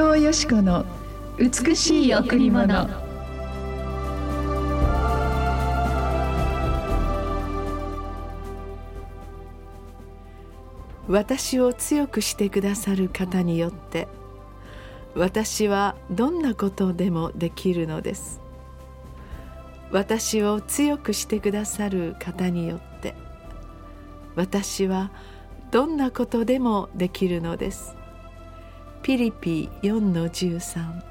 藤よし子の美しい贈り物。私を強くしてくださる方によって私はどんなことでもできるのです。私を強くしてくださる方によって私はどんなことでもできるのです。ピリピ4の13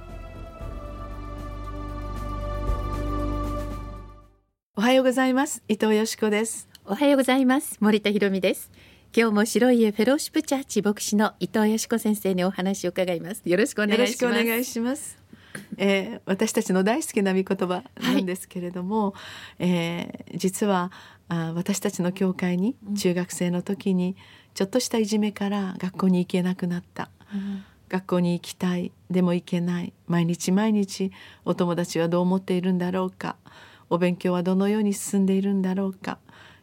おはようございます。伊藤よしこです。おはようございます。森田博美です。今日も白い家フェローシップチャーチ牧師の伊藤よしこ先生にお話を伺います。よろしくお願いします。お願いします。えー、私たちの大好きな御言葉なんですけれども、はい、えー、実はあ私たちの教会に中学生の時にちょっとしたいじめから学校に行けなくなった、うん、学校に行きたい。でも行けない。毎日毎日お友達はどう思っているんだろうか。お勉強はどのように進んでいるんだろうか。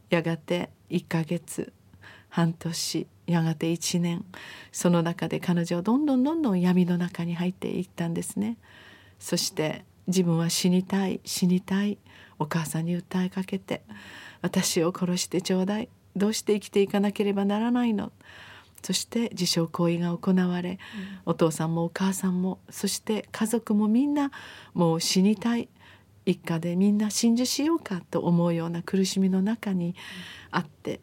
やがて1ヶ月半年やがて1年。その中で彼女はどんどんどんどん闇の中に入っていったんですね。そして自分は死にたい死にたい。お母さんに訴えかけて私を殺してちょうだい。どうして生きていかなければならないの？そして自傷行為が行われ、うん、お父さんもお母さんもそして家族もみんなもう死にたい。一家でみんな心中しようかと思うような苦しみの中にあって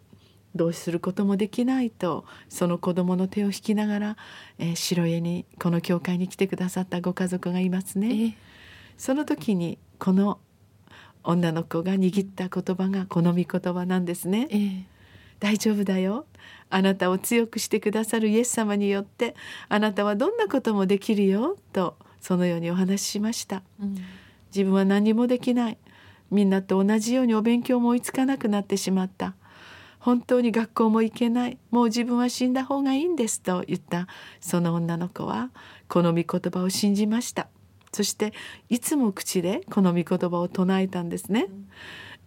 どうすることもできないとその子供の手を引きながら、えー、白家にこの教会に来てくださったご家族がいますね。その時にこの女の子が握った言葉がこの御言葉なんですね。大丈夫だよ。あなたを強くしてくださるイエス様によってあなたはどんなこともできるよ。とそのようにお話ししました、うん、自分は何もできない。みんなと同じようにお勉強も追いつかなくなってしまった。本当に学校も行けない。もう自分は死んだ方がいいんです。と言ったその女の子はこの御言葉を信じました。そしていつも口でこの御言葉を唱えたんですね、うん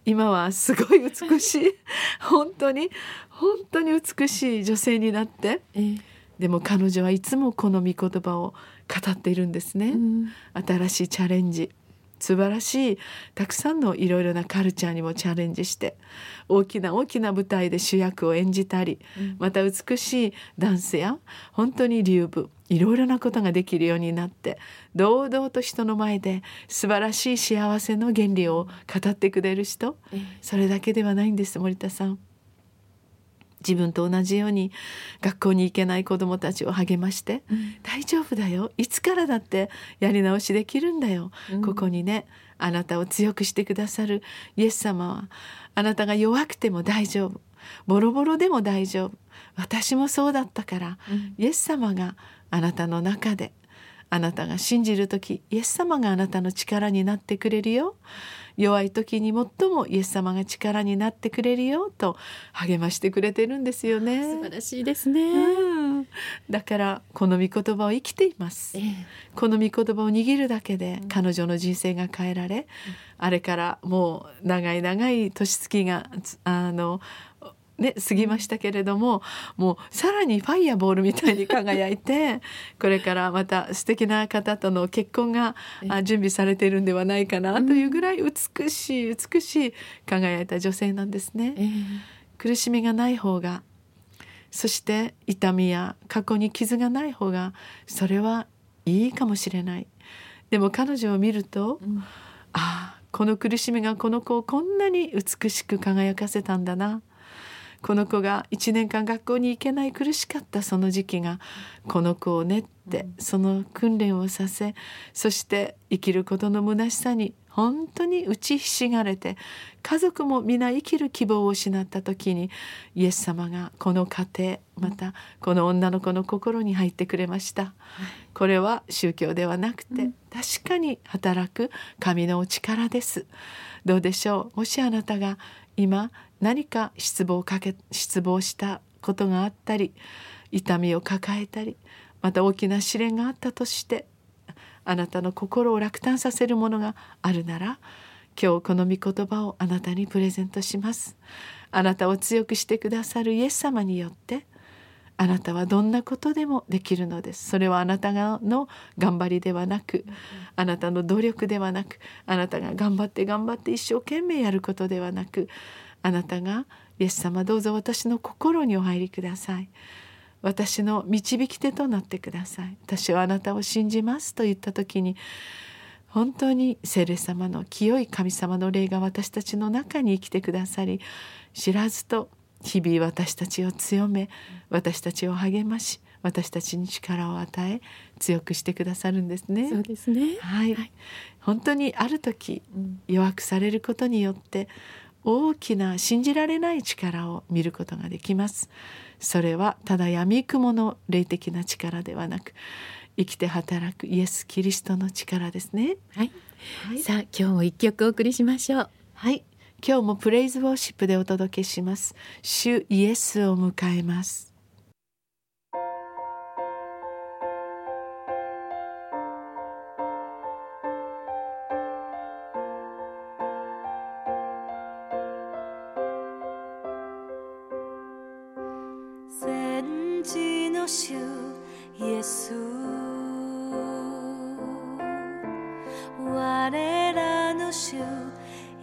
今はすごい美しい。本当に。本当に美しい女性になって、えー、でも彼女はいつもこの御言葉を語っているんですね、うん、新しいチャレンジ素晴らしいたくさんのいろいろなカルチャーにもチャレンジして大きな大きな舞台で主役を演じたり、うん、また美しいダンスや本当に流舞いろいろなことができるようになって堂々と人の前で素晴らしい幸せの原理を語ってくれる人、それだけではないんです森田さん。自分と同じように学校に行けない子どもたちを励まして「うん、大丈夫だよ。いつからだってやり直しできるんだよ、うん、ここにねあなたを強くしてくださるイエス様はあなたが弱くても大丈夫。ボロボロでも大丈夫。私もそうだったから、うん、イエス様があなたの中であなたが信じる時イエス様があなたの力になってくれるよ。弱い時に最もイエス様が力になってくれるよ。と励ましてくれてるんですよね。素晴らしいですね、うん、だからこの御言葉を生きています、えー、この御言葉を握るだけで彼女の人生が変えられ、うん、あれからもう長い長い年月があのね、過ぎましたけれどももうさらにファイアボールみたいに輝いて これからまた素敵な方との結婚が準備されているんではないかなというぐらい美しい美しい輝いた女性なんですね。苦しみがない方がそして痛みや過去に傷がない方がそれはいいかもしれない。でも彼女を見ると、うん、ああこの苦しみがこの子をこんなに美しく輝かせたんだなこの子が1年間学校に行けない苦しかったその時期がこの子を練ってその訓練をさせそして生きることの虚しさに本当に打ちひしがれて家族も皆生きる希望を失った時にイエス様がこの家庭またこの女の子の心に入ってくれました。これは宗教ではなくて確かに働く神のお力です。どうでしょう？もしあなたが今何か失望かけ失望したことがあったり痛みを抱えたりまた大きな試練があったとしてあなたの心を落胆させるものがあるなら今日この御言葉をあなたにプレゼントします。あなたを強くしてくださるイエス様によってあなたはどんなことでもできるのです。それはあなたの頑張りではなくあなたの努力ではなくあなたが頑張って頑張って一生懸命やることではなくあなたがイエス様どうぞ私の心にお入りください。私の導き手となってください。私はあなたを信じますと言った時に本当に聖霊様の清い神様の霊が私たちの中に生きてくださり知らずと日々私たちを強め私たちを励まし私たちに力を与え強くしてくださるんですね。そうですね。はい、はい、本当にある時、弱くされることによって大きな信じられない力を見ることができます。それはただ闇雲の霊的な力ではなく生きて働くイエス・キリストの力ですね。はい。はい、さあ今日も一曲お送りしましょう。はい。今日もプレイズウォーシップでお届けします。主イエスを迎えます。時の主イエス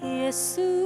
耶稣。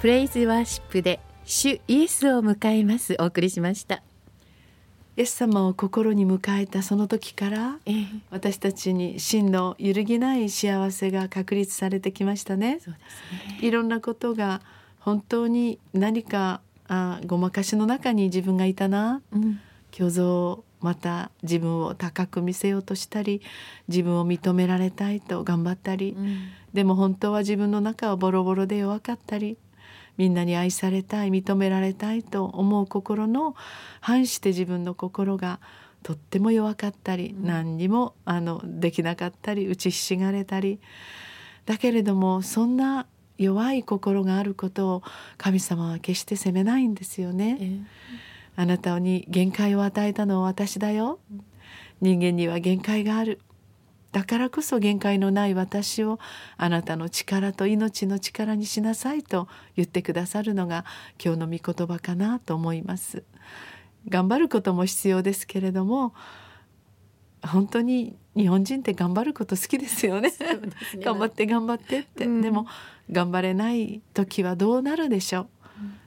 プレイズワーシップで主イエスを迎えます。お送りしました。イエス様を心に迎えたその時から、えー、私たちに真の揺るぎない幸せが確立されてきましたね。そうですね。いろんなことが本当に何かあごまかしの中に自分がいたな、うん、虚像また自分を高く見せようとしたり自分を認められたいと頑張ったり、うん、でも本当は自分の中はボロボロで弱かったりみんなに愛されたい認められたいと思う心の反して自分の心がとっても弱かったり、うん、何にもあのできなかったり打ちひしがれたりだけれどもそんな弱い心があることを神様は決して責めないんですよね。えー、あなたに限界を与えたのは私だよ。人間には限界がある。だからこそ限界のない私をあなたの力と命の力にしなさいと言ってくださるのが今日の御言葉かなと思います。頑張ることも必要ですけれども本当に日本人って頑張ること好きですよね。ね。頑張って頑張ってって、うん、でも頑張れない時はどうなるでしょう？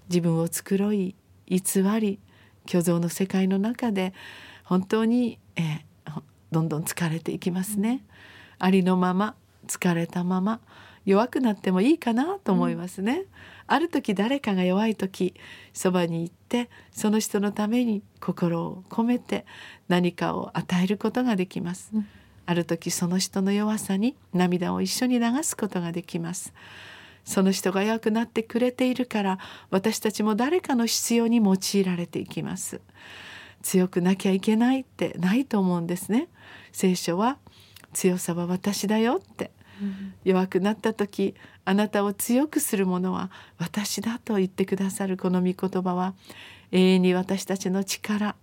自分を繕い偽り虚像の世界の中で本当に、えどんどん疲れていきますね。ありのまま疲れたまま弱くなってもいいかなと思いますね。うん、ある時誰かが弱い時そばに行ってその人のために心を込めて何かを与えることができます。うん、ある時その人の弱さに涙を一緒に流すことができます。その人が弱くなってくれているから私たちも誰かの必要に用いられていきます。強くなきゃいけないってないと思うんですね。聖書は強さは私だよって、うん、弱くなった時あなたを強くするものは私だと言ってくださる。この御言葉は永遠に私たちの力。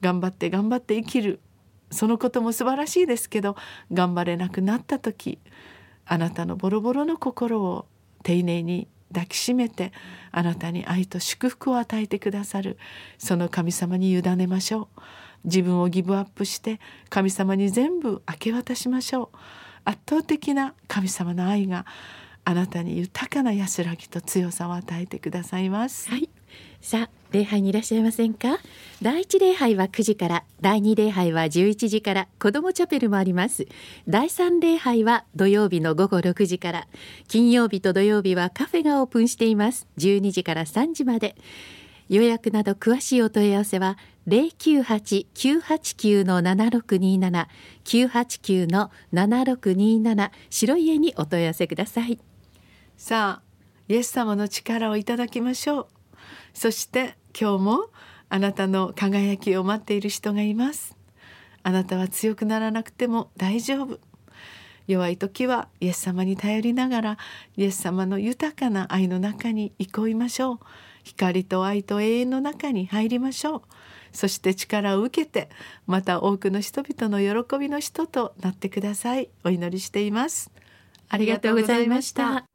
頑張って頑張って生きる。そのことも素晴らしいですけど頑張れなくなった時あなたのボロボロの心を丁寧に抱きしめてあなたに愛と祝福を与えてくださる。その神様に委ねましょう。自分をギブアップして神様に全部明け渡しましょう。圧倒的な神様の愛があなたに豊かな安らぎと強さを与えてくださいます。はい。さあ礼拝にいらっしゃいませんか？第一礼拝は9時から第二礼拝は11時から子どもチャペルもあります。第三礼拝は土曜日の午後6時から金曜日と土曜日はカフェがオープンしています。12時から3時まで。予約など詳しいお問い合わせは098-989の7627 989の7627白い家にお問い合わせください。さあイエス様の力をいただきましょう。そして今日もあなたの輝きを待っている人がいます。あなたは強くならなくても大丈夫。弱い時はイエス様に頼りながらイエス様の豊かな愛の中に憩いましょう。光と愛と永遠の中に入りましょう。そして力を受けてまた多くの人々の喜びの人となってください。お祈りしています。ありがとうございました。